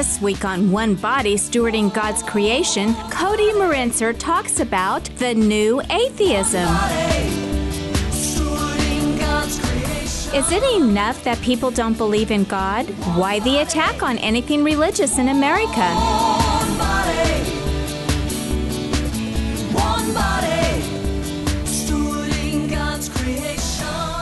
This week on One Body Stewarding God's Creation, Cody Marinser talks about the new atheism. Is it enough that people don't believe in God? Why the attack on anything religious in America?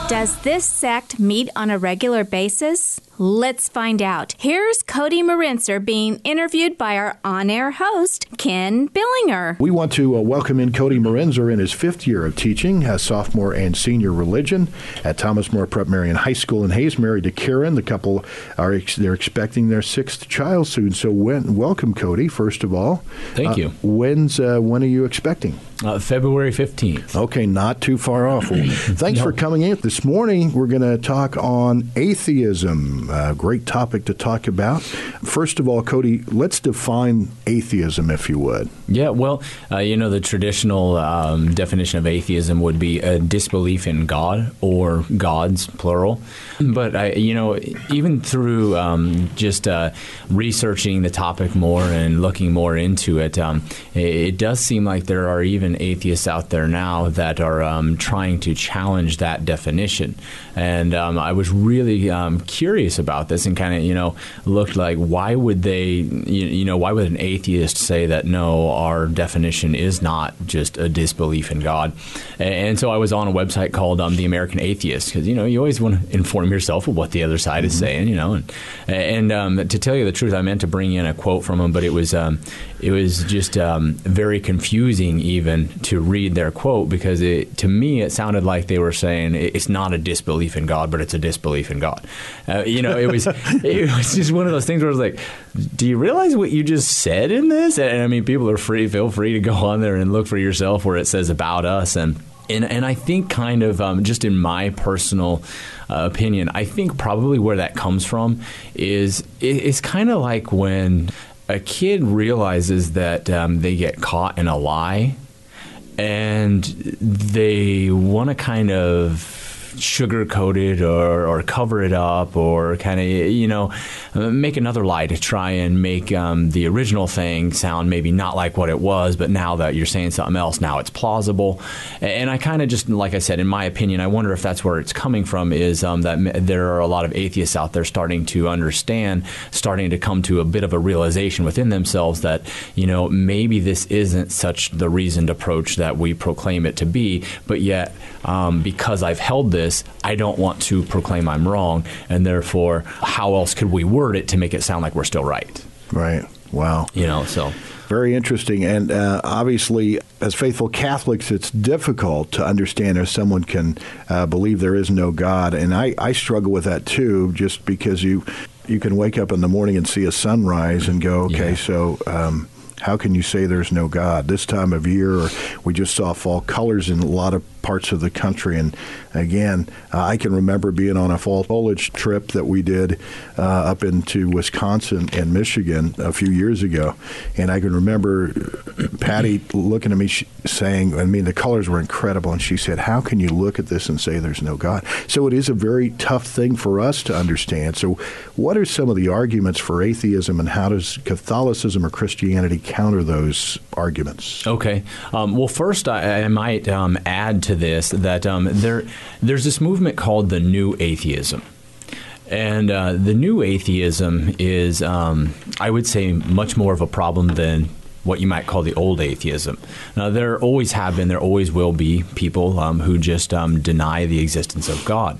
Does this sect meet on a regular basis? Let's find out. Here's Cody Marinser being interviewed by our on air host, Ken Billinger. We want to uh, welcome in Cody Marenzer in his fifth year of teaching as sophomore and senior religion at Thomas More Prep Marian High School in Hays. Married to Karen, the couple are ex- they're expecting their sixth child soon. So, when, welcome, Cody. First of all, Thank Uh, you. When's uh, when are you expecting? Uh, February 15th. Okay, not too far off. Well, thanks for coming in. This morning, we're going to talk on atheism. Uh, great topic to talk about. First of all, Cody, let's define atheism, if you would. Yeah, well, uh, you know, the traditional um, definition of atheism would be a disbelief in God or gods, plural. But, I, you know, even through um, just uh, researching the topic more and looking more into it, um, it, it does seem like there are even atheists out there now that are um, trying to challenge that definition. And um, I was really um, curious about this and kind of, you know, looked like why would they, you, you know, why would an atheist say that no, our definition is not just a disbelief in God? And, and so I was on a website called um, The American Atheist because, you know, you always want to inform yourself of what the other side is saying, you know. And, and um, to tell you the truth, I meant to bring in a quote from him, but it was, um, it was just um, very confusing even to read their quote because it, to me it sounded like they were saying it's not a disbelief in God, but it's a disbelief in God. Uh, you know, it was it was just one of those things where I was like, do you realize what you just said in this? And I mean, people are free, feel free to go on there and look for yourself where it says about us and. And, and I think, kind of, um, just in my personal uh, opinion, I think probably where that comes from is it, it's kind of like when a kid realizes that um, they get caught in a lie and they want to kind of sugarcoat it or, or cover it up or kind of you know make another lie to try and make um, the original thing sound maybe not like what it was but now that you're saying something else now it's plausible. And I kind of just like I said in my opinion I wonder if that's where it's coming from is um, that there are a lot of atheists out there starting to understand starting to come to a bit of a realization within themselves that you know maybe this isn't such the reasoned approach that we proclaim it to be but yet um, because I've held this I don't want to proclaim I'm wrong and therefore how else could we word it to make it sound like we're still right Right. Wow. you know so Very interesting. And uh, obviously, as faithful Catholics, it's difficult to understand how someone can uh, believe there is no God. And I, I struggle with that too, just because you you can wake up in the morning and see a sunrise and go, okay, Yeah. so. Um, how can you say there's no God? This time of year, we just saw fall colors in a lot of parts of the country. And again, uh, I can remember being on a fall foliage trip that we did uh, up into Wisconsin and Michigan a few years ago. And I can remember Patty looking at me saying, I mean, the colors were incredible. And she said, How can you look at this and say there's no God? So it is a very tough thing for us to understand. So, what are some of the arguments for atheism, and how does Catholicism or Christianity counter those arguments? Okay. Um, well, first, I, I might um, add to this that um, there there's this movement called the New Atheism. And uh, the new atheism is, um, I would say, much more of a problem than what you might call the old atheism. Now, there always have been, there always will be people um, who just um, deny the existence of God.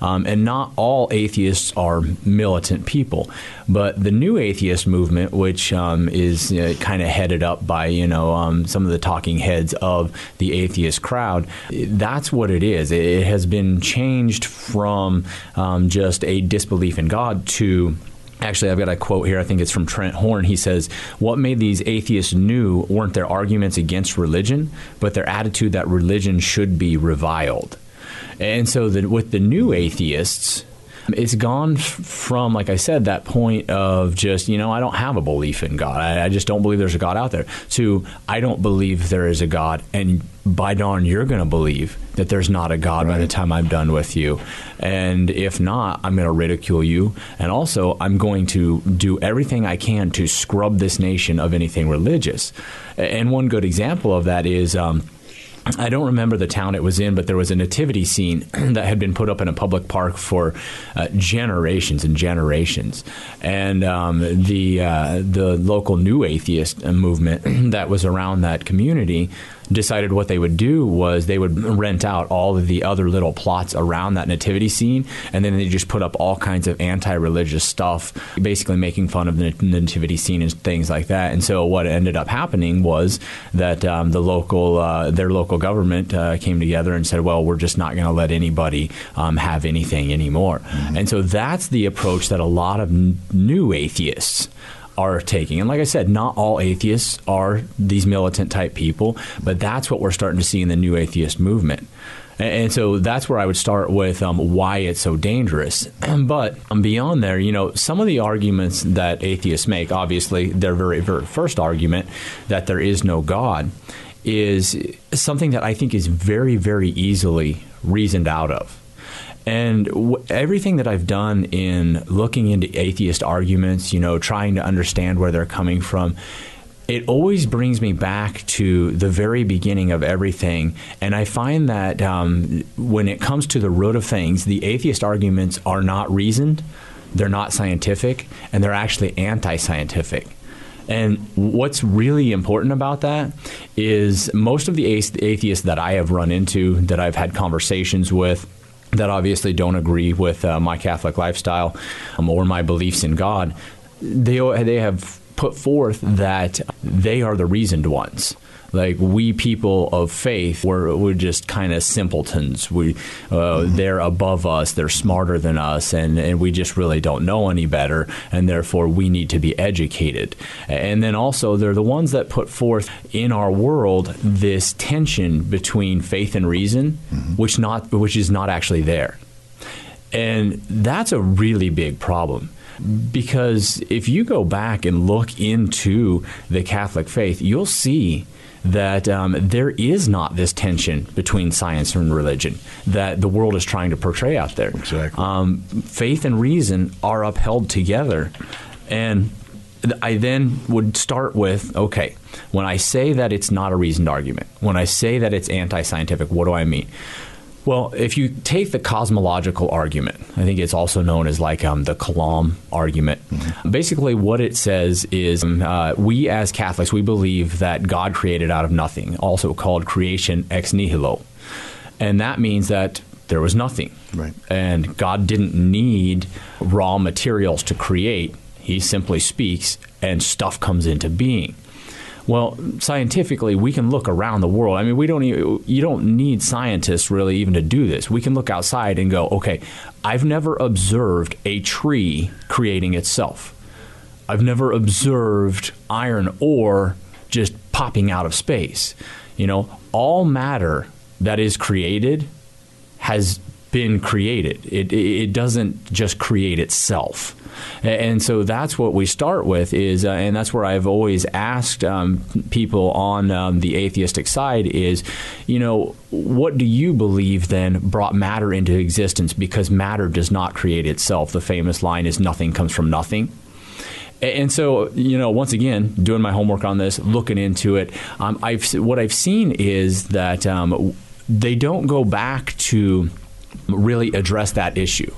Um, and not all atheists are militant people, but the new atheist movement, which um, is uh, kind of headed up by you know um, some of the talking heads of the atheist crowd, that's what it is. It, it has been changed from um, just a disbelief in God to Actually, I've got a quote here. I think it's from Trent Horn. He says, What made these atheists new weren't their arguments against religion, but their attitude that religion should be reviled. And so, the, with the new atheists, It's gone f- from, like I said, that point of just, you know, I don't have a belief in God. I, I just don't believe there's a God out there, to I don't believe there is a God. And by darn, you're going to believe that there's not a God by the time I'm done with you. And if not, I'm going to ridicule you. And also, I'm going to do everything I can to scrub this nation of anything religious. And one good example of that is. Um, I don't remember the town it was in, but there was a nativity scene that had been put up in a public park for uh, generations and generations. And um, the uh, the local new atheist movement that was around that community decided what they would do was they would rent out all of the other little plots around that nativity scene, and then they just put up all kinds of anti-religious stuff, basically making fun of the nativity scene and things like that. And so what ended up happening was that um, the local uh, their local government uh, came together and said, "Well, we're just not going to let anybody um, have anything anymore." And so that's the approach that a lot of n- new atheists are taking. And like I said, not all atheists are these militant type people, but that's what we're starting to see in the new atheist movement. And, so that's where I would start with um, why it's so dangerous. but beyond there, you know, some of the arguments that atheists make, obviously, their very, very first argument that there is no God is something that I think is very, very easily reasoned out of. And w- everything that I've done in looking into atheist arguments, you know, trying to understand where they're coming from, it always brings me back to the very beginning of everything. And I find that um, when it comes to the root of things, the atheist arguments are not reasoned, they're not scientific, and they're actually anti scientific. And what's really important about that is most of the atheists that I have run into, that I've had conversations with, that obviously don't agree with uh, my Catholic lifestyle um, or my beliefs in God, they they have put forth that they are the reasoned ones. Like we people of faith, we're, we're just kind of simpletons. We uh, they're above us, they're smarter than us, and, and we just really don't know any better, and therefore we need to be educated. And then also they're the ones that put forth in our world this tension between faith and reason, which not which is not actually there. And that's a really big problem. Because if you go back and look into the Catholic faith, you'll see that um, there is not this tension between science and religion that the world is trying to portray out there. Exactly. Um, faith and reason are upheld together. And I then would start with okay, when I say that it's not a reasoned argument, when I say that it's anti scientific, what do I mean? Well, if you take the cosmological argument, I think it's also known as like um, the Kalam argument. Basically, what it says is um, uh, we as Catholics, we believe that God created out of nothing, also called creation ex nihilo. And that means that there was nothing. Right. And God didn't need raw materials to create. He simply speaks and stuff comes into being. Well, scientifically, we can look around the world. I mean, we don't. e- You don't need scientists really even to do this. We can look outside and go, okay, I've never observed a tree creating itself. I've never observed iron ore just popping out of space. You know, all matter that is created has been created. It, it doesn't just create itself. And so that's what we start with is, uh, and that's where I've always asked um, people on um, the atheistic side is, you know, what do you believe then brought matter into existence because matter does not create itself? The famous line is nothing comes from nothing. And so, you know, once again, doing my homework on this, looking into it, um, I've what I've seen is that um, they don't go back to really address that issue.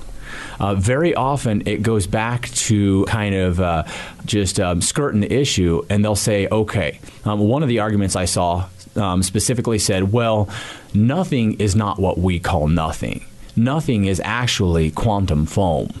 Uh, very often, it goes back to kind of uh, just um, skirting the issue, and they'll say, "Okay." Um, one of the arguments I saw um, specifically said, "Well, nothing is not what we call nothing. Nothing is actually quantum foam."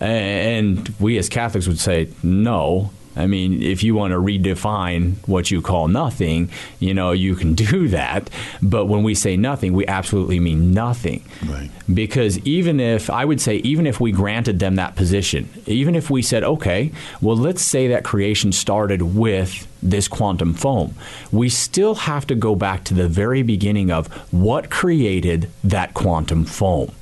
And we as Catholics would say, no. I mean, if you want to redefine what you call nothing, you know, you can do that. But when we say nothing, we absolutely mean nothing. Right. Because even if, I would say, even if we granted them that position, even if we said, okay, well, let's say that creation started with this quantum foam, we still have to go back to the very beginning of what created that quantum foam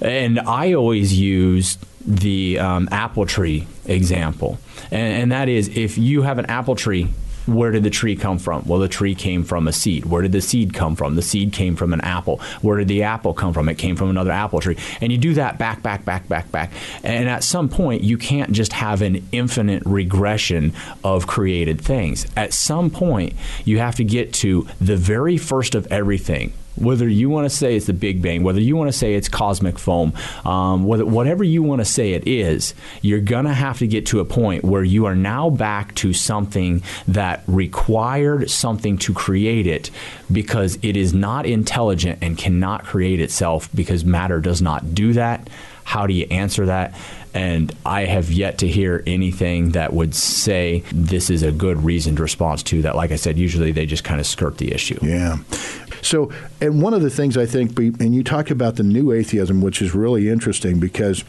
And I always use the um, apple tree example. And, and that is if you have an apple tree, where did the tree come from? Well, the tree came from a seed. Where did the seed come from? The seed came from an apple. Where did the apple come from? It came from another apple tree. And you do that back, back, back, back, back. And at some point, you can't just have an infinite regression of created things. At some point, you have to get to the very first of everything whether you want to say it's the Big Bang, whether you want to say it's cosmic foam, um, whether, whatever you want to say it is, you're going to have to get to a point where you are now back to something that required something to create it because it is not intelligent and cannot create itself because matter does not do that. How do you answer that? And I have yet to hear anything that would say this is a good reasoned response to that. Like I said, usually they just kind of skirt the issue. Yeah. So, and one of the things I think, and you talk about the new atheism, which is really interesting because,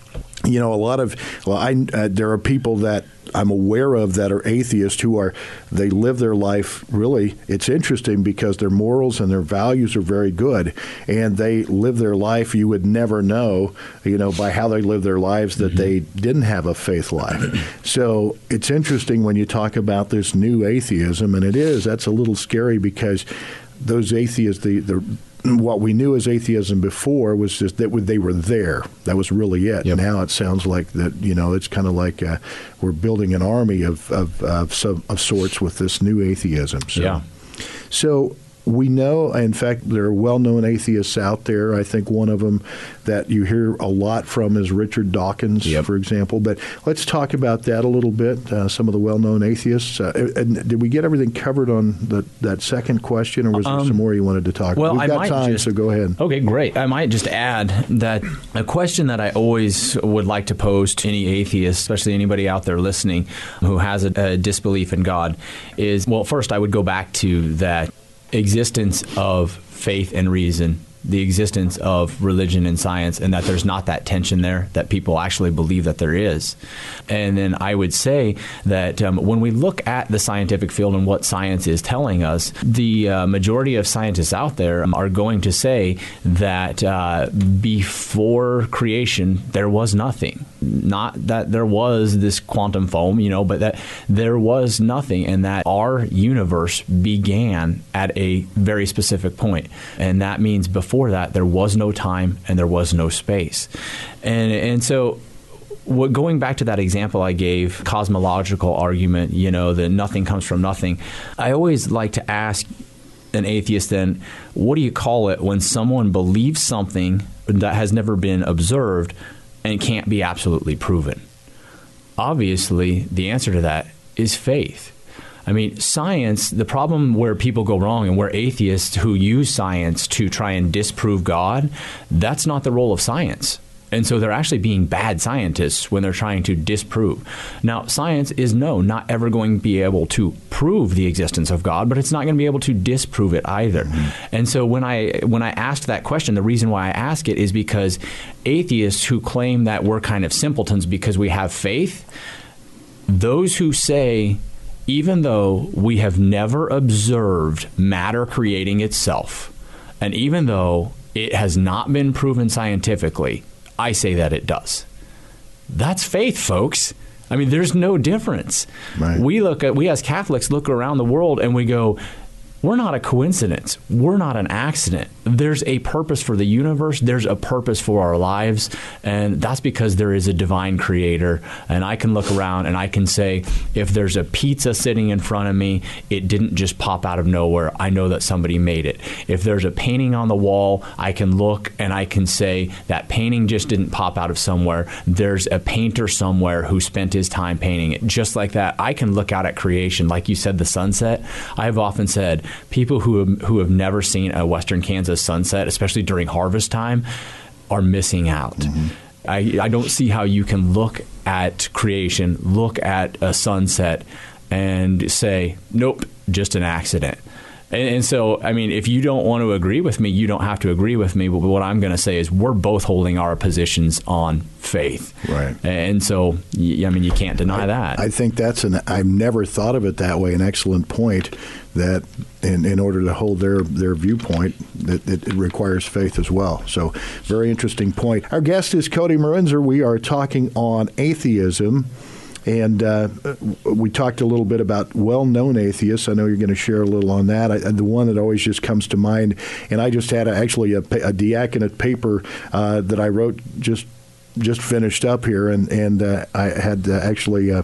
you know, a lot of, well, I, uh, there are people that I'm aware of that are atheists who are, they live their life really, it's interesting because their morals and their values are very good and they live their life you would never know, you know, by how they live their lives that they didn't have a faith life. so it's interesting when you talk about this new atheism, and it is, that's a little scary because those atheists, the, the what we knew as atheism before was just that they were there. That was really it. Yep. Now it sounds like that. You know, it's kind of like uh, we're building an army of of, of, some, of sorts with this new atheism. So, Yeah. So we know, in fact, there are well-known atheists out there. I think one of them that you hear a lot from is Richard Dawkins, Yep. for example. But let's talk about that a little bit. Uh, some of the well-known atheists. Uh, and did we get everything covered on the, that second question, or was there some more you wanted to talk? Um, Well, We've I got might time, just, so go ahead. Okay, great. I might just add that a question that I always would like to pose to any atheist, especially anybody out there listening who has a, a disbelief in God, is well, first I would go back to that existence of faith and reason. The existence of religion and science, and that there's not that tension there, that people actually believe that there is. And then I would say that um, when we look at the scientific field and what science is telling us, the uh, majority of scientists out there um, are going to say that uh, before creation there was nothing. Not that there was this quantum foam, you know, but that there was nothing, and that our universe began at a very specific point, and that means before that there was no time and there was no space, and and so what, going back to that example I gave, cosmological argument, you know, that nothing comes from nothing, I always like to ask an atheist then, what do you call it when someone believes something that has never been observed and can't be absolutely proven? Obviously, the answer to that is faith. I mean, science, the problem where people go wrong and where atheists who use science to try and disprove God, that's not the role of science. And so they're actually being bad scientists when they're trying to disprove. Now, science is no, not ever going to be able to prove the existence of God, but it's not going to be able to disprove it either. Mm-hmm. And so when I when I asked that question, the reason why I ask it is because atheists who claim that we're kind of simpletons because we have faith, those who say even though we have never observed matter creating itself, and even though it has not been proven scientifically, I say that it does. That's faith, folks. I mean, there's no difference. Right. We look at we as Catholics look around the world and we go, we're not a coincidence. We're not an accident. There's a purpose for the universe. There's a purpose for our lives. And that's because there is a divine creator. And I can look around and I can say, if there's a pizza sitting in front of me, it didn't just pop out of nowhere. I know that somebody made it. If there's a painting on the wall, I can look and I can say, that painting just didn't pop out of somewhere. There's a painter somewhere who spent his time painting it. Just like that, I can look out at creation. Like you said, the sunset. I've often said, people who have, who have never seen a Western Kansas sunset, especially during harvest time, are missing out. Mm-hmm. I, I don't see how you can look at creation, look at a sunset, and say, nope, just an accident. And, and so, I mean, if you don't want to agree with me, you don't have to agree with me. But what I'm going to say is we're both holding our positions on faith. Right. And so, y- I mean, you can't deny that. I think that's an. I've never thought of it that way. An excellent point. That in, in order to hold their their viewpoint, that it, it requires faith as well. So, very interesting point. Our guest is Cody Marinzer. We are talking on atheism. And uh, we talked a little bit about well-known atheists. I know you're going to share a little on that. I, the one that always just comes to mind, and I just had a, actually a, a diaconate paper uh, that I wrote just just finished up here, and and uh, I had uh, actually uh,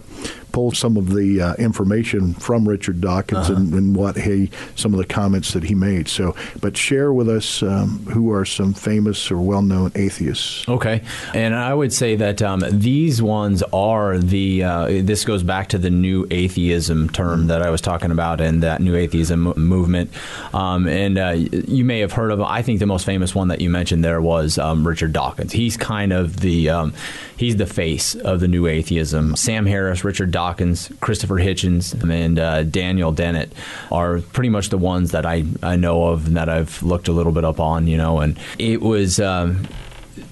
pulled some of the uh, information from Richard Dawkins and, and what he some of the comments that he made. So, but share with us um, who are some famous or well-known atheists. Okay, and I would say that um, these ones are the. Uh, this goes back to the new atheism term that I was talking about, and that new atheism movement. Um, and uh, you may have heard of. I think the most famous one that you mentioned there was um, Richard Dawkins. He's kind of the. Um, he's the face of the new atheism. Sam Harris, Richard Dawkins, Christopher Hitchens, and uh, Daniel Dennett are pretty much the ones that I I know of and that I've looked a little bit up on. You know, and it was. Um,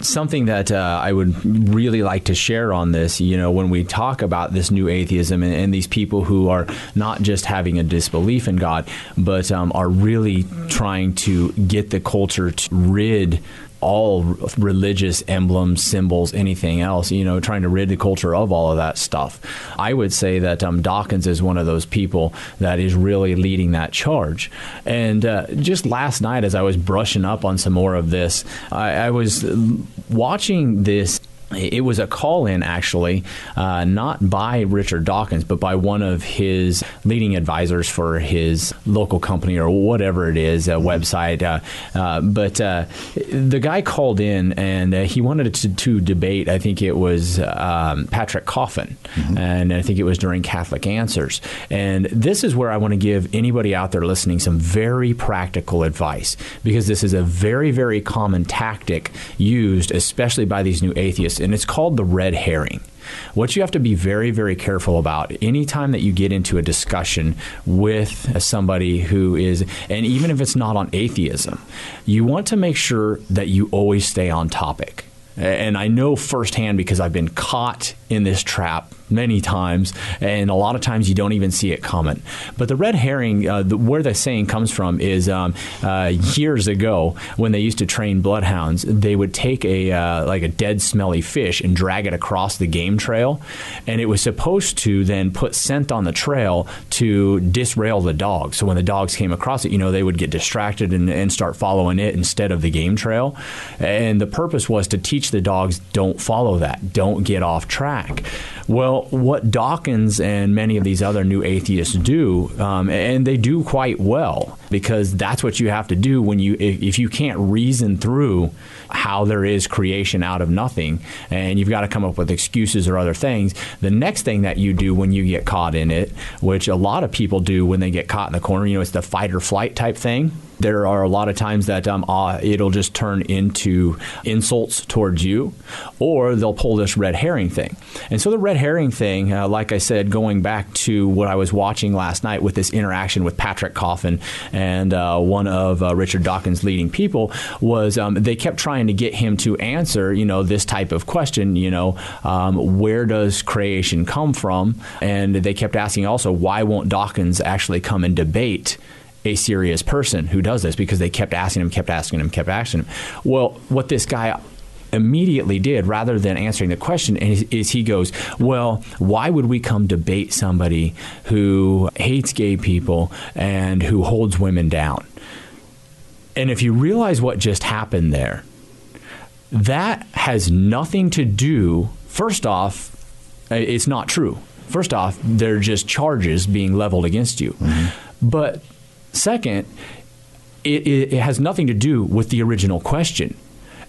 something that uh, I would really like to share on this, you know, when we talk about this new atheism and, and these people who are not just having a disbelief in God, but um, are really trying to get the culture to rid all religious emblems, symbols, anything else, you know, trying to rid the culture of all of that stuff. I would say that um, Dawkins is one of those people that is really leading that charge. And uh, just last night, as I was brushing up on some more of this, I, I was watching this it was a call in, actually, uh, not by Richard Dawkins, but by one of his leading advisors for his local company or whatever it is, a website. Uh, uh, but uh, the guy called in and uh, he wanted to, to debate, I think it was um, Patrick Coffin, and I think it was during Catholic Answers. And this is where I want to give anybody out there listening some very practical advice because this is a very, very common tactic used, especially by these new atheists, and it's called the red herring. What you have to be very, very careful about anytime that you get into a discussion with somebody who is, and even if it's not on atheism, you want to make sure that you always stay on topic. And I know firsthand because I've been caught in this trap many times, and a lot of times you don't even see it coming. But the red herring, uh, the, where the saying comes from, is um, uh, years ago when they used to train bloodhounds, they would take a uh, like a dead, smelly fish and drag it across the game trail, and it was supposed to then put scent on the trail to disrail the dogs. So when the dogs came across it, you know, they would get distracted and, and start following it instead of the game trail. And the purpose was to teach the dogs don't follow that, don't get off track. Well, what Dawkins and many of these other new atheists do, um, and they do quite well, because that's what you have to do when you, if, if you can't reason through how there is creation out of nothing, and you've got to come up with excuses or other things. The next thing that you do when you get caught in it, which a lot of people do when they get caught in the corner, you know, it's the fight or flight type thing. There are a lot of times that um, uh, it'll just turn into insults towards you, or they'll pull this red herring thing. And so the red herring thing, uh, like I said, going back to what I was watching last night with this interaction with Patrick Coffin and uh, one of uh, Richard Dawkins' leading people, was um, they kept trying to get him to answer, you know, this type of question, you know, um, where does creation come from? And they kept asking also, why won't Dawkins actually come and debate? A serious person who does this because they kept asking him, kept asking him, kept asking him. Well, what this guy immediately did rather than answering the question is, is he goes, Well, why would we come debate somebody who hates gay people and who holds women down? And if you realize what just happened there, that has nothing to do, first off, it's not true. First off, they're just charges being leveled against you. Mm-hmm. But second, it, it, it has nothing to do with the original question.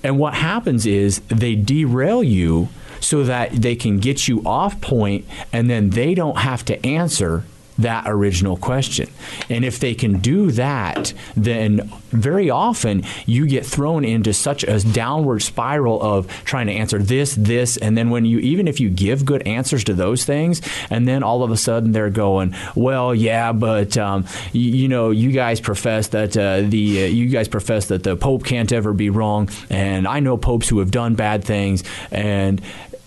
And what happens is they derail you so that they can get you off point and then they don't have to answer that original question. And if they can do that, then very often you get thrown into such a downward spiral of trying to answer this, this, and then when you, even if you give good answers to those things, and then all of a sudden they're going, well, yeah, but um, you, you know, you guys profess that uh, the uh, you guys profess that the Pope can't ever be wrong, and I know popes who have done bad things, and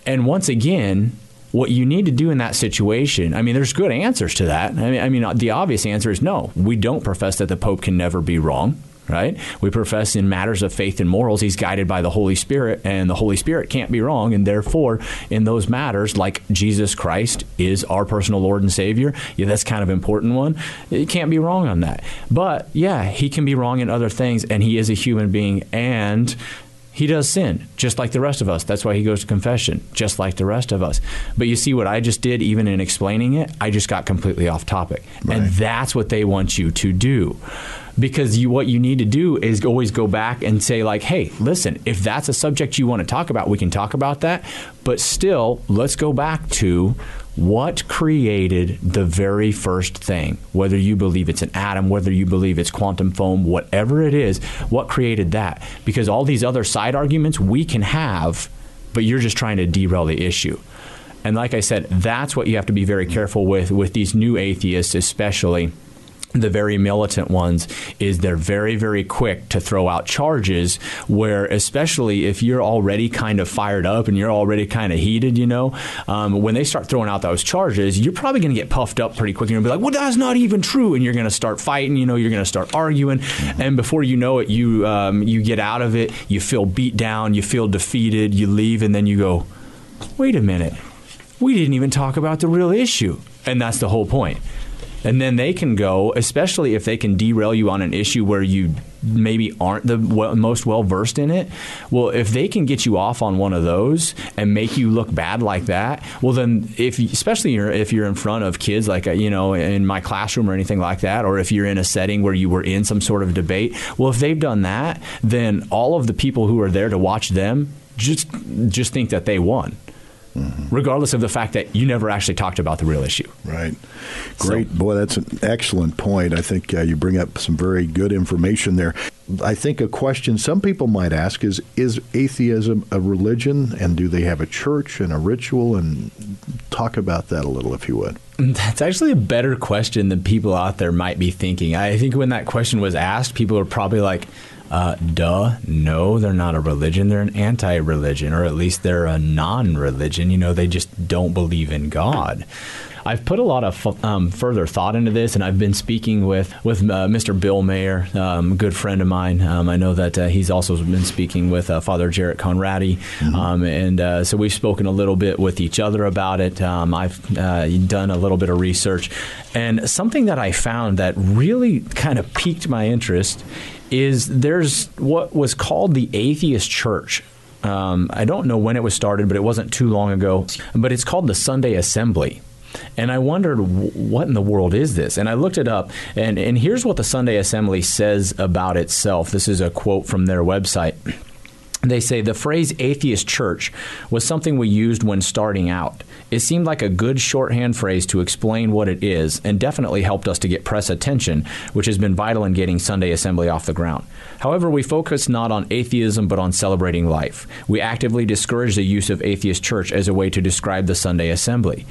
and once again, what you need to do in that situation, I mean, there's good answers to that. I mean, I mean, the obvious answer is no. We don't profess that the Pope can never be wrong. Right? We profess in matters of faith and morals, he's guided by the Holy Spirit, and the Holy Spirit can't be wrong. And therefore, in those matters, like Jesus Christ is our personal Lord and Savior, yeah, that's kind of important one. It can't be wrong on that. But yeah, he can be wrong in other things, and he is a human being, and he does sin, just like the rest of us. That's why he goes to confession, just like the rest of us. But you see what I just did, even in explaining it, I just got completely off topic. And that's what they want you to do. Because you, what you need to do is always go back and say, like, hey, listen, if that's a subject you want to talk about, we can talk about that. But still, let's go back to what created the very first thing, whether you believe it's an atom, whether you believe it's quantum foam, whatever it is, what created that? Because all these other side arguments we can have, but you're just trying to derail the issue. And like I said, that's what you have to be very careful with with these new atheists, especially the very militant ones is they're very very quick to throw out charges where especially if you're already kind of fired up and you're already kind of heated you know um, when they start throwing out those charges you're probably going to get puffed up pretty quick and you're going to be like well that's not even true and you're going to start fighting you know you're going to start arguing and before you know it you um, you get out of it you feel beat down you feel defeated you leave and then you go wait a minute we didn't even talk about the real issue. And that's the whole point. And then they can go, especially if they can derail you on an issue where you maybe aren't the most well versed in it. Well, if they can get you off on one of those and make you look bad like that, well, then if especially if you're in front of kids, like uh, you know, in my classroom or anything like that, or if you're in a setting where you were in some sort of debate, well, if they've done that, then all of the people who are there to watch them just just think that they won regardless of the fact that you never actually talked about the real issue. Right. Great. Boy, that's an excellent point. I think uh, you bring up some very good information there. I think a question some people might ask is Is atheism a religion? And do they have a church and a ritual? And talk about that a little, if you would. That's actually a better question than people out there might be thinking. I think when that question was asked, people are probably like, uh, duh, no, they're not a religion. They're an anti religion, or at least they're a non religion. You know, they just don't believe in God. I've put a lot of fu- um, further thought into this, and I've been speaking with with uh, Mr. Bill Mayer, um, a good friend of mine. Um, I know that uh, he's also been speaking with uh, Father Jarrett Conradi, um, and uh, so we've spoken a little bit with each other about it. Um, I've uh, done a little bit of research, and something that I found that really kind of piqued my interest is there's what was called the atheist church. Um, I don't know when it was started, but it wasn't too long ago. But it's called the Sunday Assembly. And I wondered, what in the world is this? And I looked it up, and, and here's what the Sunday Assembly says about itself. This is a quote from their website. They say the phrase atheist church was something we used when starting out. It seemed like a good shorthand phrase to explain what it is and definitely helped us to get press attention, which has been vital in getting Sunday Assembly off the ground. However, we focus not on atheism but on celebrating life. We actively discourage the use of atheist church as a way to describe the Sunday Assembly,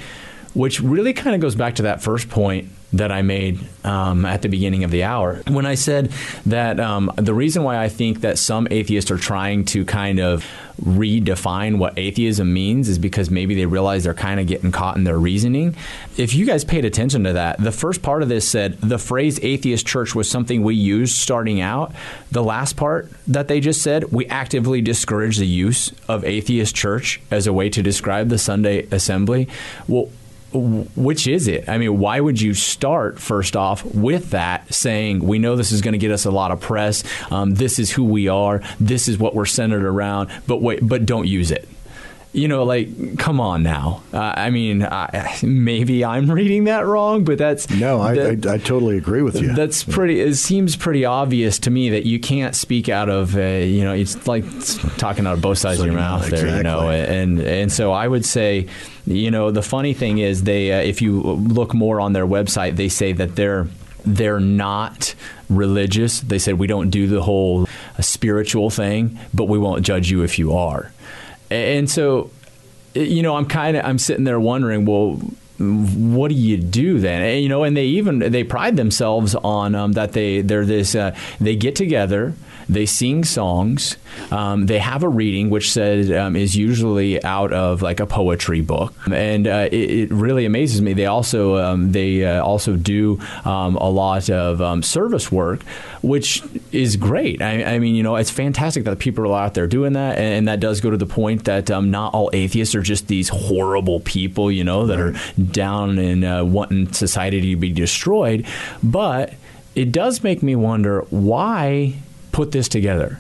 which really kind of goes back to that first point that I made um, at the beginning of the hour when I said that um, the reason why I think that some atheists are trying to kind of redefine what atheism means is because maybe they realize they're kind of getting caught in their reasoning. If you guys paid attention to that, the first part of this said the phrase atheist church was something we used starting out. The last part that they just said, we actively discourage the use of atheist church as a way to describe the Sunday assembly. Well, which is it? I mean, why would you start first off with that, saying we know this is going to get us a lot of press, um, this is who we are, this is what we're centered around, but wait, but don't use it. You know, like, come on now. Uh, I mean, I, maybe I'm reading that wrong, but that's No, I, that- I, I totally agree with you. that's pretty. It seems pretty obvious to me that you can't speak out of, uh, you know, it's like talking out of both sides of your So, mouth there, you know. And and so I would say, you know, the funny thing is they, uh, if you look more on their website, they say that they're they're not religious. They said we don't do the whole spiritual thing, but we won't judge you if you are. And so you know, I'm kind of I'm sitting there wondering, well, what do you do then? And, you know, and they even they pride themselves on um, that they they're this uh, they get together. They sing songs. Um, they have a reading, which says um, is usually out of like a poetry book, and uh, it, it really amazes me. They also um, they uh, also do um, a lot of um, service work, which is great. I, I mean, you know, it's fantastic that people are out there doing that, and, and that does go to the point that um, not all atheists are just these horrible people, you know, that are down and uh, wanting society to be destroyed. But it does make me wonder why put this together.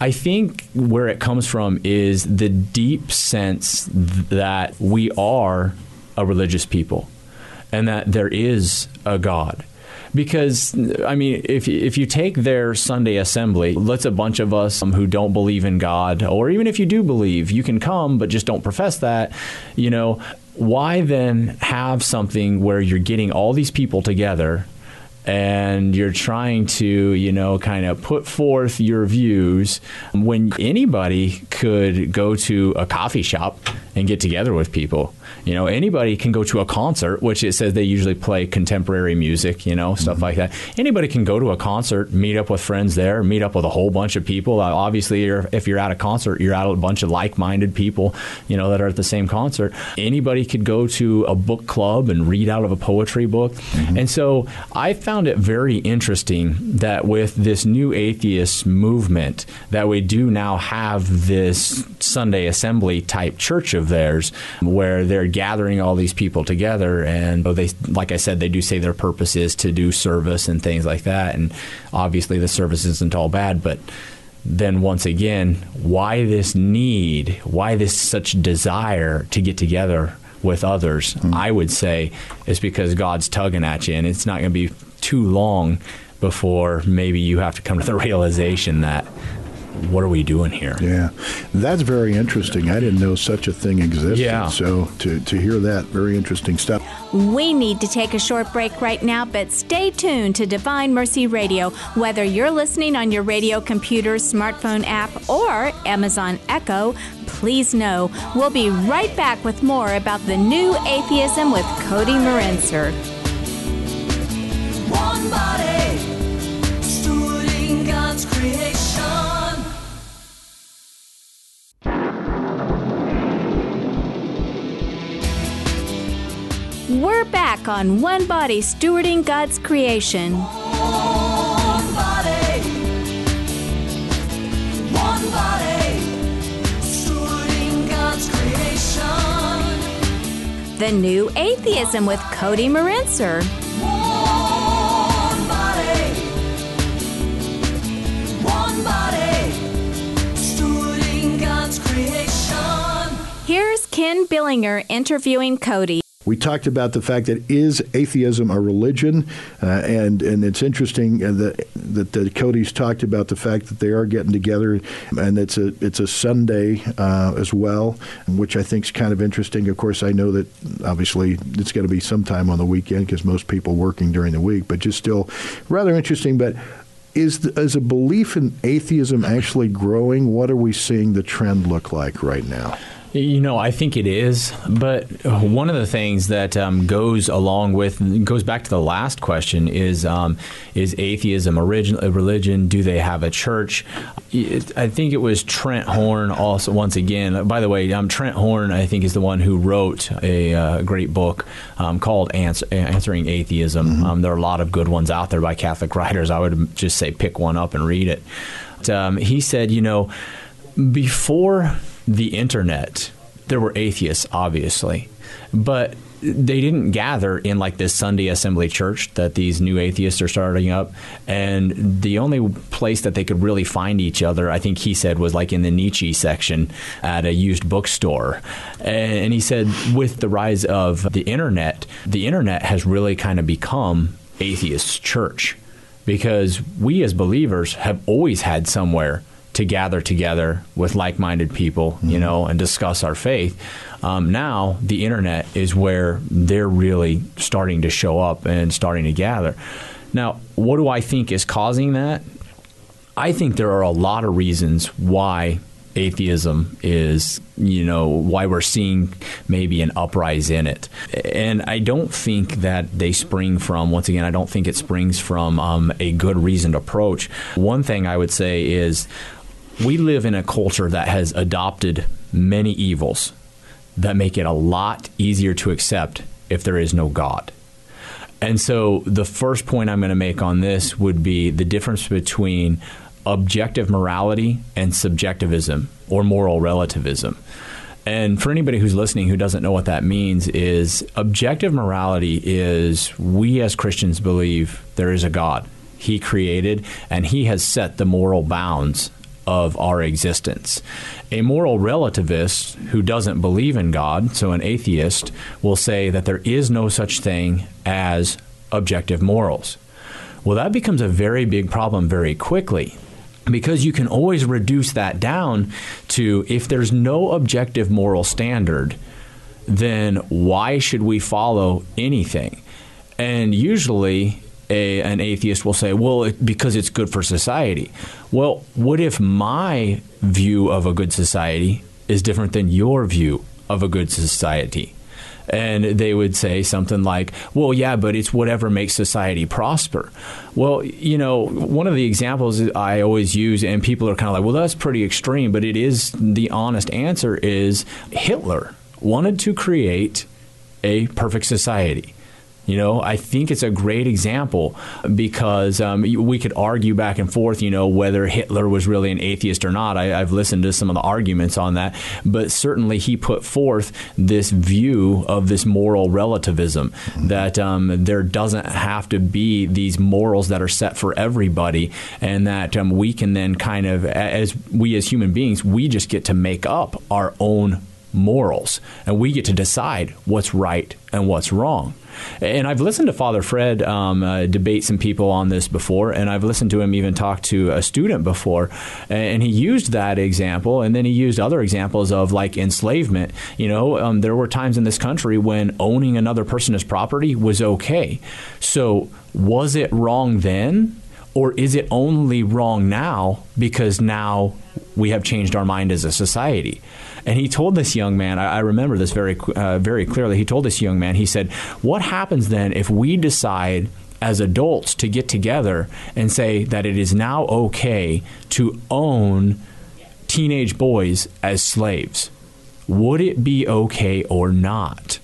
I think where it comes from is the deep sense that we are a religious people and that there is a God. Because I mean, if if you take their Sunday assembly, let's a bunch of us um, who don't believe in God, or even if you do believe, you can come, but just don't profess that. You know, why then have something where you're getting all these people together and you're trying to, you know, kind of put forth your views when anybody could go to a coffee shop and get together with people. You know, anybody can go to a concert, which it says they usually play contemporary music, you know, stuff like that. Anybody can go to a concert, meet up with friends there, meet up with a whole bunch of people. Uh, obviously, you're, if you're at a concert, you're at a bunch of like-minded people, you know, that are at the same concert. Anybody could go to a book club and read out of a poetry book. And so I found it very interesting that with this new atheist movement, that we do now have this Sunday assembly type church of theirs where they're gathering all these people together and they like I said they do say their purpose is to do service and things like that and obviously the service isn't all bad but then once again why this need why this such desire to get together with others? Mm-hmm. I would say is because God's tugging at you and it's not going to be too long before maybe you have to come to the realization that what are we doing here Yeah, that's very interesting. I didn't know such a thing existed. Yeah. So to, to hear that, very interesting stuff. We need to take a short break right now, but stay tuned to Divine Mercy Radio. Whether you're listening on your radio computer, smartphone app, or Amazon Echo, please know we'll be right back with more about the new atheism with Cody Marinser. One body, stewarding God's creation. We're back on One Body Stewarding God's Creation. One body, one body, stewarding God's creation. The new atheism with Cody Marinser. One body, one body, stewarding God's creation. Here's Ken Billinger interviewing Cody. We talked about the fact that is atheism a religion, uh, and and it's interesting uh, that that the Cody's talked about the fact that they are getting together, and it's a it's a Sunday uh, as well, which I think is kind of interesting. Of course, I know that obviously it's going to be sometime on the weekend because most people working during the week, but just still rather interesting. But is the, is a belief in atheism actually growing? What are we seeing the trend look like right now? You know, I think it is, but one of the things that um, goes along with goes back to the last question is um, is atheism a religion, a religion? Do they have a church? I think it was Trent Horn also once again. By the way, um, Trent Horn I think is the one who wrote a uh, great book um, called Answer, Answering Atheism. Um, there are a lot of good ones out there by Catholic writers. I would just say pick one up and read it. Um, he said, you know, before the internet, there were atheists, obviously, but they didn't gather in like this Sunday assembly church that these new atheists are starting up. And the only place that they could really find each other, I think he said, was like in the Nietzsche section at a used bookstore. And he said, with the rise of the internet, the internet has really kind of become atheist church because we as believers have always had somewhere to gather together with like-minded people, you know, and discuss our faith. Um, now the internet is where they're really starting to show up and starting to gather. Now, what do I think is causing that? I think there are a lot of reasons why atheism is, you know, why we're seeing maybe an uprise in it. And I don't think that they spring from, once again, I don't think it springs from um, a good reasoned approach. One thing I would say is we live in a culture that has adopted many evils that make it a lot easier to accept if there is no God. And so the first point I'm going to make on this would be the difference between objective morality and subjectivism or moral relativism. And for anybody who's listening who doesn't know what that means is objective morality is we as Christians believe there is a God. He created and he has set the moral bounds of our existence. A moral relativist who doesn't believe in God, so an atheist, will say that there is no such thing as objective morals. Well, that becomes a very big problem very quickly because you can always reduce that down to if there's no objective moral standard, then why should we follow anything? And usually, a, an atheist will say, well, it, because it's good for society. Well, what if my view of a good society is different than your view of a good society? And they would say something like, well, yeah, but it's whatever makes society prosper. Well, you know, one of the examples I always use, and people are kind of like, well, that's pretty extreme, but it is the honest answer is Hitler wanted to create a perfect society. You know, I think it's a great example because um, we could argue back and forth, you know, whether Hitler was really an atheist or not. I, have listened to some of the arguments on that, but certainly he put forth this view of this moral relativism that um, there doesn't have to be these morals that are set for everybody, and that um, we can then kind of, as we as human beings, we just get to make up our own morals and we get to decide what's right and what's wrong. And I've listened to Father Fred um, uh, debate some people on this before, and I've listened to him even talk to a student before, and he used that example, and then he used other examples of like enslavement. You know, um, there were times in this country when owning another person as property was okay. So was it wrong then? Or is it only wrong now because now we have changed our mind as a society? And he told this young man, I, I remember this very, uh, very clearly. He told this young man, he said, What happens then if we decide as adults to get together and say that it is now okay to own teenage boys as slaves? Would it be okay or not?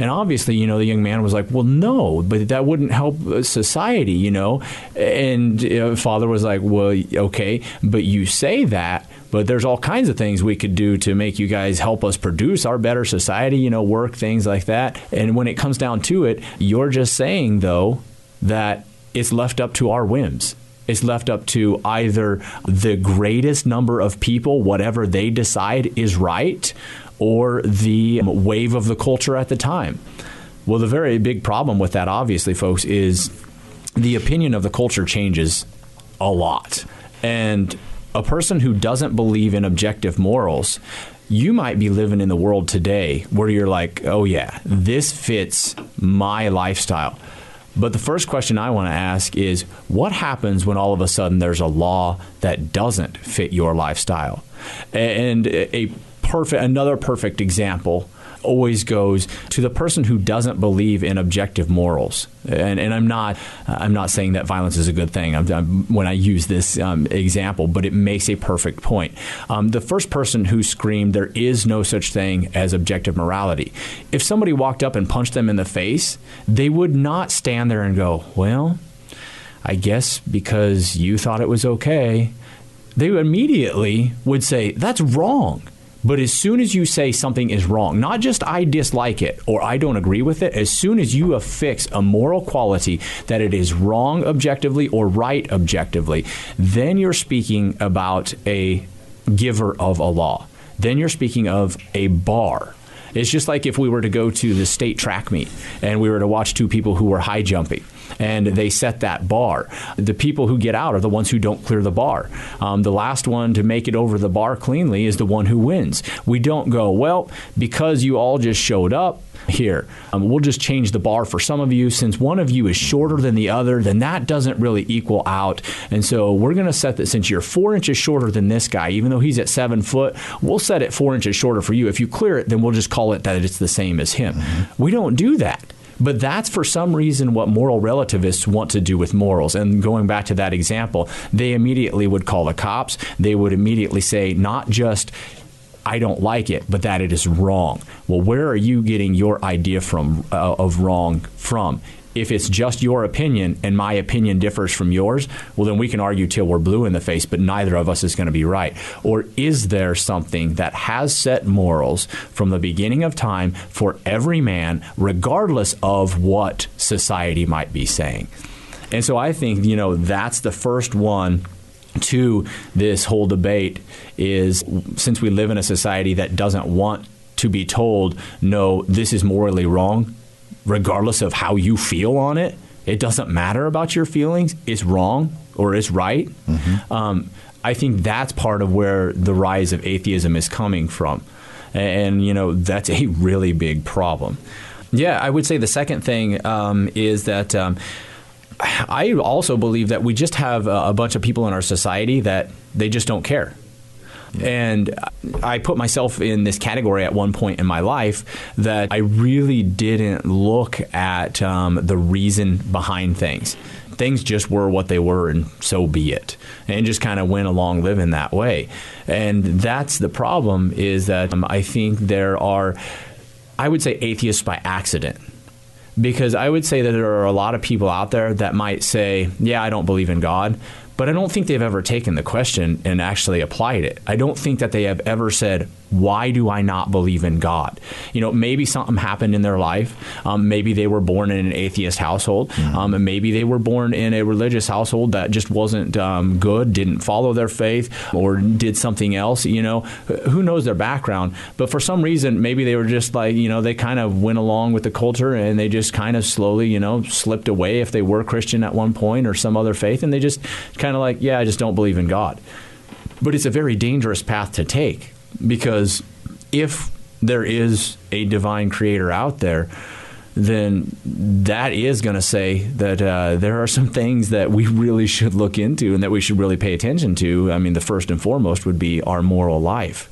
And obviously, you know, the young man was like, "Well, no, but that wouldn't help society, you know." And uh, father was like, "Well, okay, but you say that, but there's all kinds of things we could do to make you guys help us produce our better society, you know, work things like that. And when it comes down to it, you're just saying though that it's left up to our whims." It's left up to either the greatest number of people, whatever they decide is right, or the wave of the culture at the time. Well, the very big problem with that, obviously, folks, is the opinion of the culture changes a lot. And a person who doesn't believe in objective morals, you might be living in the world today where you're like, oh, yeah, this fits my lifestyle. But the first question I want to ask is what happens when all of a sudden there's a law that doesn't fit your lifestyle? And a perfect another perfect example always goes to the person who doesn't believe in objective morals. And, and I'm not I'm not saying that violence is a good thing I'm, I'm, when I use this um, example, but it makes a perfect point. Um, the first person who screamed, "There is no such thing as objective morality." If somebody walked up and punched them in the face, they would not stand there and go, "Well." I guess because you thought it was okay, they immediately would say, That's wrong But as soon as you say something is wrong, not just I dislike it or I don't agree with it, as soon as you affix a moral quality that it is wrong objectively or right objectively, then you're speaking about a giver of a law. Then you're speaking of a bar. It's just like if we were to go to the state track meet and we were to watch two people who were high jumping and they set that bar. The people who get out are the ones who don't clear the bar. Um, the last one to make it over the bar cleanly is the one who wins. We don't go, well, because you all just showed up, here. Um, we'll just change the bar for some of you. Since one of you is shorter than the other, then that doesn't really equal out. And so we're going to set that since you're four inches shorter than this guy, even though he's at seven foot, we'll set it four inches shorter for you. If you clear it, then we'll just call it that it's the same as him. We don't do that. But that's for some reason what moral relativists want to do with morals. And going back to that example, they immediately would call the cops. They would immediately say, not just I don't like it, but that it is wrong. Well, where are you getting your idea from uh, of wrong from? If it's just your opinion and my opinion differs from yours, well, then we can argue till we're blue in the face, but neither of us is going to be right. Or is there something that has set morals from the beginning of time for every man, regardless of what society might be saying? And so I think, you know, that's the first one to this whole debate is since we live in a society that doesn't want to be told, no, this is morally wrong, regardless of how you feel on it, it doesn't matter about your feelings, it's wrong or it's right. Um, I think that's part of where the rise of atheism is coming from. And, you know, that's a really big problem. Yeah, I would say the second thing um, is that. Um, I also believe that we just have a, a bunch of people in our society that they just don't care. And I put myself in this category at one point in my life that I really didn't look at um, the reason behind things. Things just were what they were, and so be it. And just kind of went along living that way. And that's the problem is that um, I think there are, I would say, atheists by accident because I would say that there are a lot of people out there that might say, "Yeah, I don't believe in God," but I don't think they've ever taken the question and actually applied it. I don't think that they have ever said, "Why do I not believe in God?" You know, maybe something happened in their life. Um, maybe they were born in an atheist household. Um, and maybe they were born in a religious household that just wasn't um, good, didn't follow their faith, or did something else. You know, who knows their background? But for some reason, maybe they were just like, you know, they kind of went along with the culture and they just kind of slowly, you know, slipped away if they were Christian at one point or some other faith, and they just kind of like, yeah, I just don't believe in God. But it's a very dangerous path to take because if there is a divine creator out there, then that is going to say that uh, there are some things that we really should look into and that we should really pay attention to. I mean, the first and foremost would be our moral life.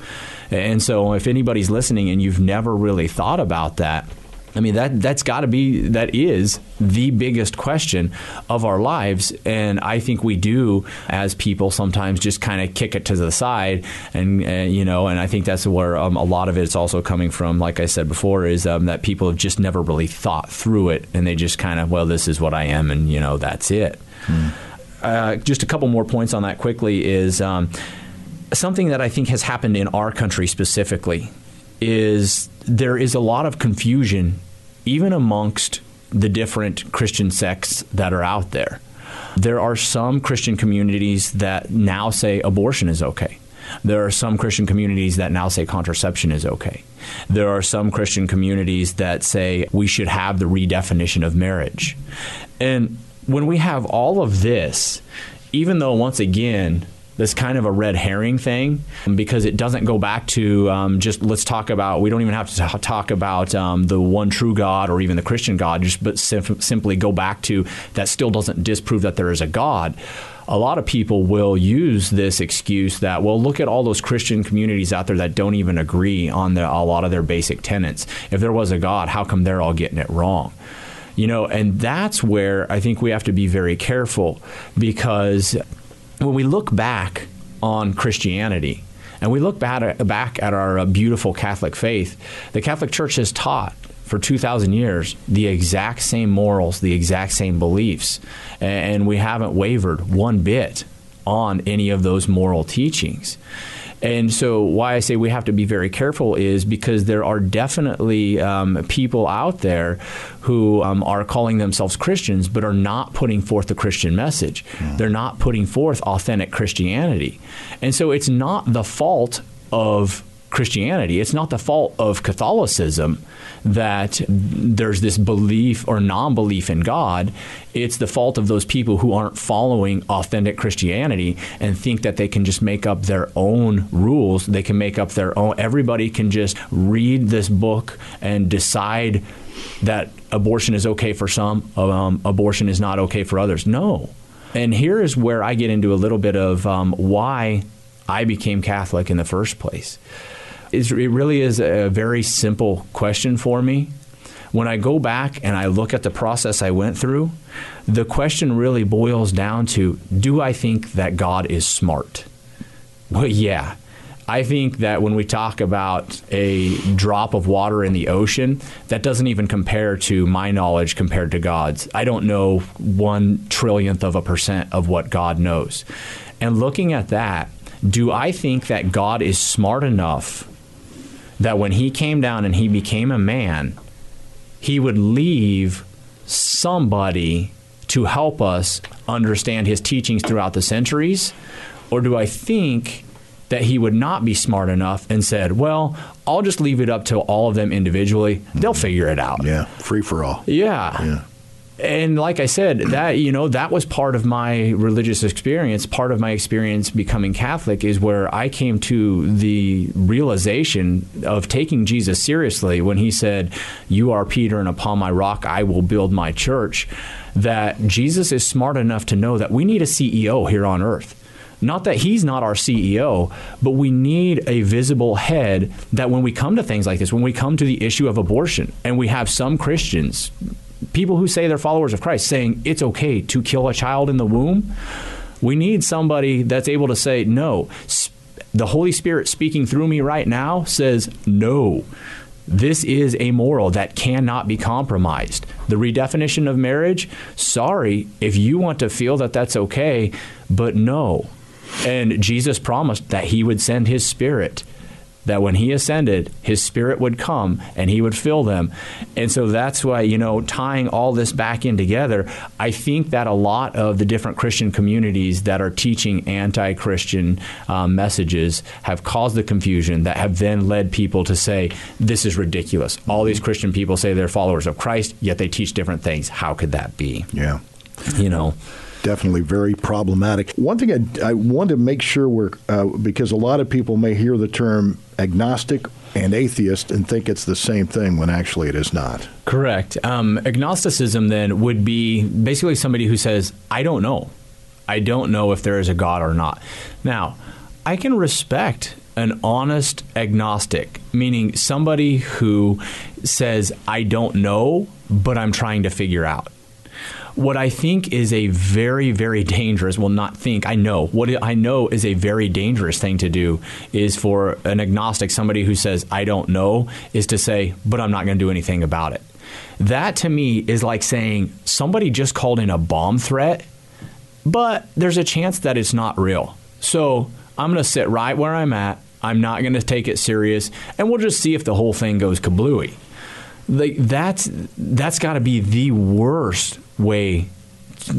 And so, if anybody's listening and you've never really thought about that, I mean that that's got to be that is the biggest question of our lives, and I think we do as people sometimes just kind of kick it to the side, and uh, you know, and I think that's where um, a lot of it's also coming from. Like I said before, is um, that people have just never really thought through it, and they just kind of well, this is what I am, and you know, that's it. Uh, just a couple more points on that quickly is. Um, something that I think has happened in our country specifically is there is a lot of confusion even amongst the different Christian sects that are out there. There are some Christian communities that now say abortion is okay. There are some Christian communities that now say contraception is okay. There are some Christian communities that say we should have the redefinition of marriage. And when we have all of this, even though once again, that's kind of a red herring thing because it doesn't go back to um, just let's talk about we don't even have to talk about um, the one true God or even the Christian God just but sim- simply go back to that still doesn't disprove that there is a God. A lot of people will use this excuse that well look at all those Christian communities out there that don't even agree on the, a lot of their basic tenets. If there was a God how come they're all getting it wrong? You know and that's where I think we have to be very careful because when we look back on Christianity and we look back at, our uh, beautiful Catholic faith, the Catholic Church has taught for 2,000 years the exact same morals, the exact same beliefs, and we haven't wavered one bit on any of those moral teachings. And so, why I say we have to be very careful is because there are definitely um, people out there who um, are calling themselves Christians but are not putting forth the Christian message. They're not putting forth authentic Christianity. And so, it's not the fault of Christianity. It's not the fault of Catholicism that there's this belief or non belief in God. It's the fault of those people who aren't following authentic Christianity and think that they can just make up their own rules. They can make up their own. Everybody can just read this book and decide that abortion is okay for some, um, abortion is not okay for others. No. And here is where I get into a little bit of um, why I became Catholic in the first place it really is a very simple question for me. When I go back and I look at the process I went through, the question really boils down to do I think that God is smart? Well, yeah. I think that when we talk about a drop of water in the ocean, that doesn't even compare to my knowledge compared to God's. I don't know one trillionth of a percent of what God knows. And looking at that, do I think that God is smart enough that when he came down and he became a man, he would leave somebody to help us understand his teachings throughout the centuries? Or do I think that he would not be smart enough and said, well, I'll just leave it up to all of them individually. They'll mm-hmm. figure it out. Yeah, free for all. Yeah. Yeah. And like I said, that you know that was part of my religious experience. Part of my experience becoming Catholic is where I came to the realization of taking Jesus seriously when he said, "You are Peter, and upon my rock I will build my church." That Jesus is smart enough to know that we need a CEO here on earth. Not that he's not our CEO, but we need a visible head that when we come to things like this, when we come to the issue of abortion, and we have some Christians, people who say they're followers of Christ, saying it's okay to kill a child in the womb, we need somebody that's able to say, no. The Holy Spirit speaking through me right now says, no. This is a moral that cannot be compromised. The redefinition of marriage, sorry, if you want to feel that that's okay, but no. And Jesus promised that he would send his spirit that when he ascended, his spirit would come and he would fill them. And so that's why, you know, tying all this back in together, I think that a lot of the different Christian communities that are teaching anti Christian um, messages have caused the confusion that have then led people to say, this is ridiculous. All these Christian people say they're followers of Christ, yet they teach different things. How could that be? Yeah. You know? Definitely very problematic. One thing I, I want to make sure we're, uh, because a lot of people may hear the term agnostic and atheist and think it's the same thing when actually it is not. Correct. Um, agnosticism then would be basically somebody who says, I don't know. I don't know if there is a God or not. Now, I can respect an honest agnostic, meaning somebody who says, I don't know, but I'm trying to figure out. What I think is a very, very dangerous, well, not think, I know. What I know is a very dangerous thing to do is for an agnostic, somebody who says, I don't know, is to say, but I'm not going to do anything about it. That to me is like saying somebody just called in a bomb threat, but there's a chance that it's not real. So I'm going to sit right where I'm at. I'm not going to take it serious, and we'll just see if the whole thing goes kablooey like that's that's got to be the worst way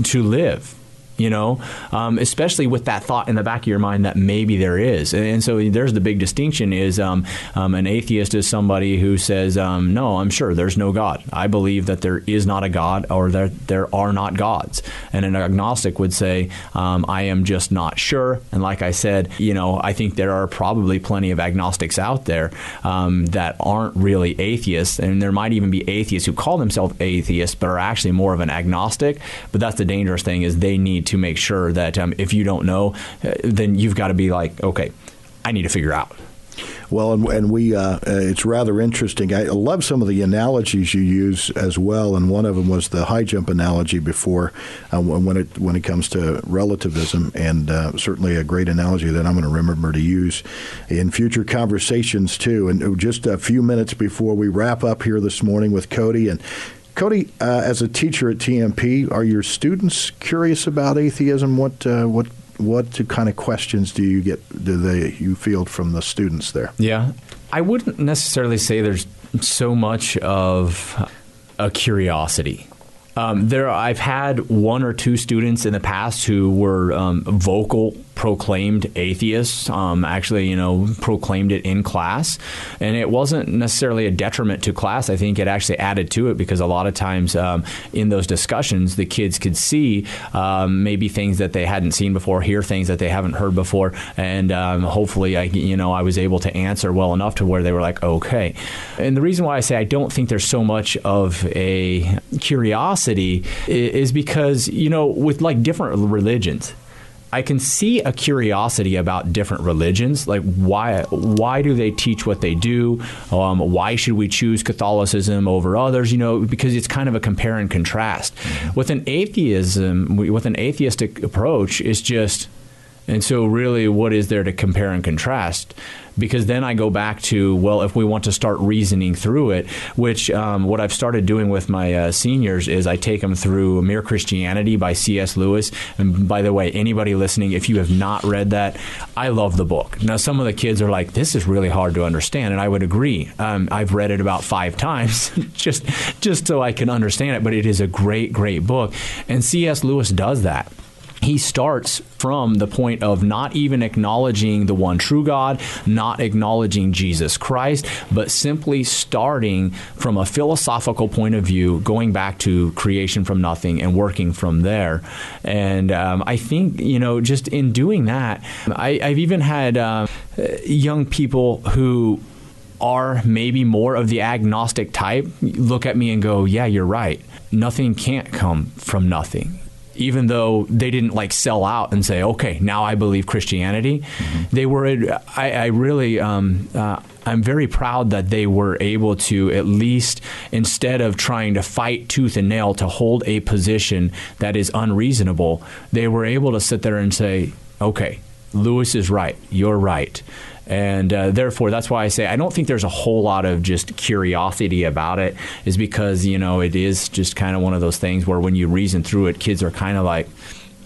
to live you know? Um, especially with that thought in the back of your mind that maybe there is. And, and so there's the big distinction is um, um, an atheist is somebody who says um, no i'm sure there's no god. I believe that there is not a god or that there are not gods. And an agnostic would say um, i am just not sure. And like i said you know i think there are probably plenty of agnostics out there um, that aren't really atheists. And there might even be atheists who call themselves atheists but are actually more of an agnostic. But that's the dangerous thing is they need to make sure that um, if you don't know, uh, then you've got to be like, okay, I need to figure out. Well, and, and we, uh, uh, it's rather interesting. I love some of the analogies you use as well, and one of them was the high jump analogy before, uh, when it when it comes to relativism, and uh, certainly a great analogy that I'm going to remember to use in future conversations too. And just a few minutes before we wrap up here this morning with Cody and. Cody, uh, as a teacher at TMP, are your students curious about atheism? What uh, what what kind of questions do you get? Do they you field from the students there? Yeah. I wouldn't necessarily say there's so much of a curiosity. Um, there, I've had one or two students in the past who were um, vocal, proclaimed atheists. Um, actually, you know, proclaimed it in class, and it wasn't necessarily a detriment to class. I think it actually added to it because a lot of times um, in those discussions, the kids could see um, maybe things that they hadn't seen before, hear things that they haven't heard before, and um, hopefully, I, you know, I was able to answer well enough to where they were like, okay. And the reason why I say I don't think there's so much of a curiosity is because you know, with like different religions. I can see a curiosity about different religions, like why why do they teach what they do? Um, why should we choose Catholicism over others? You know, because it's kind of a compare and contrast. With an atheism, with an atheistic approach, it's just and so, really, what is there to compare and contrast? Because then I go back to, well, if we want to start reasoning through it, which um, what I've started doing with my uh, seniors is I take them through Mere Christianity by C.S. Lewis. And by the way, anybody listening, if you have not read that, I love the book. Now, some of the kids are like, this is really hard to understand, and I would agree. Um, I've read it about five times just, just so I can understand it, but it is a great, great book. And C.S. Lewis does that he starts from the point of not even acknowledging the one true God, not acknowledging Jesus Christ, but simply starting from a philosophical point of view, going back to creation from nothing and working from there. And um, I think, you know, just in doing that, I, I've even had uh, young people who are maybe more of the agnostic type look at me and go, Yeah, you're right. Nothing can't come from nothing. Even though they didn't like sell out and say, okay, now I believe Christianity, they were, I, I really, um, uh, I'm very proud that they were able to at least, instead of trying to fight tooth and nail to hold a position that is unreasonable, they were able to sit there and say, okay, Lewis is right, you're right. And uh, therefore, that's why I say I don't think there's a whole lot of just curiosity about it, is because, you know, it is just kind of one of those things where when you reason through it, kids are kind of like,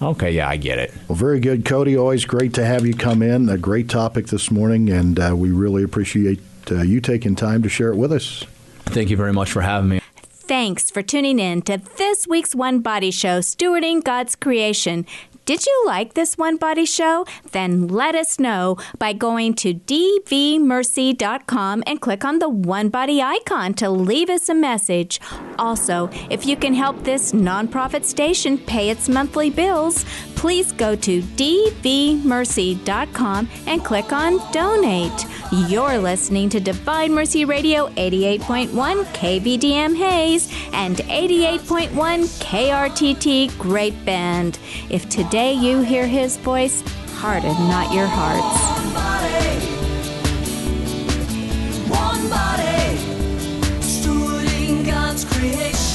okay, yeah, I get it. Well, very good, Cody. Always great to have you come in. A great topic this morning, and uh, we really appreciate uh, you taking time to share it with us. Thank you very much for having me. Thanks for tuning in to this week's One Body Show, Stewarding God's Creation. Did you like this One Body Show? Then let us know by going to dvmercy.com and click on the One Body icon to leave us a message. Also, if you can help this nonprofit station pay its monthly bills, please go to dvmercy.com and click on Donate. You're listening to Divine Mercy Radio 88.1 KVDM Hays and 88.1 KRTT Great Bend. If today you hear his voice, harden not your hearts. One body, one body, God's creation.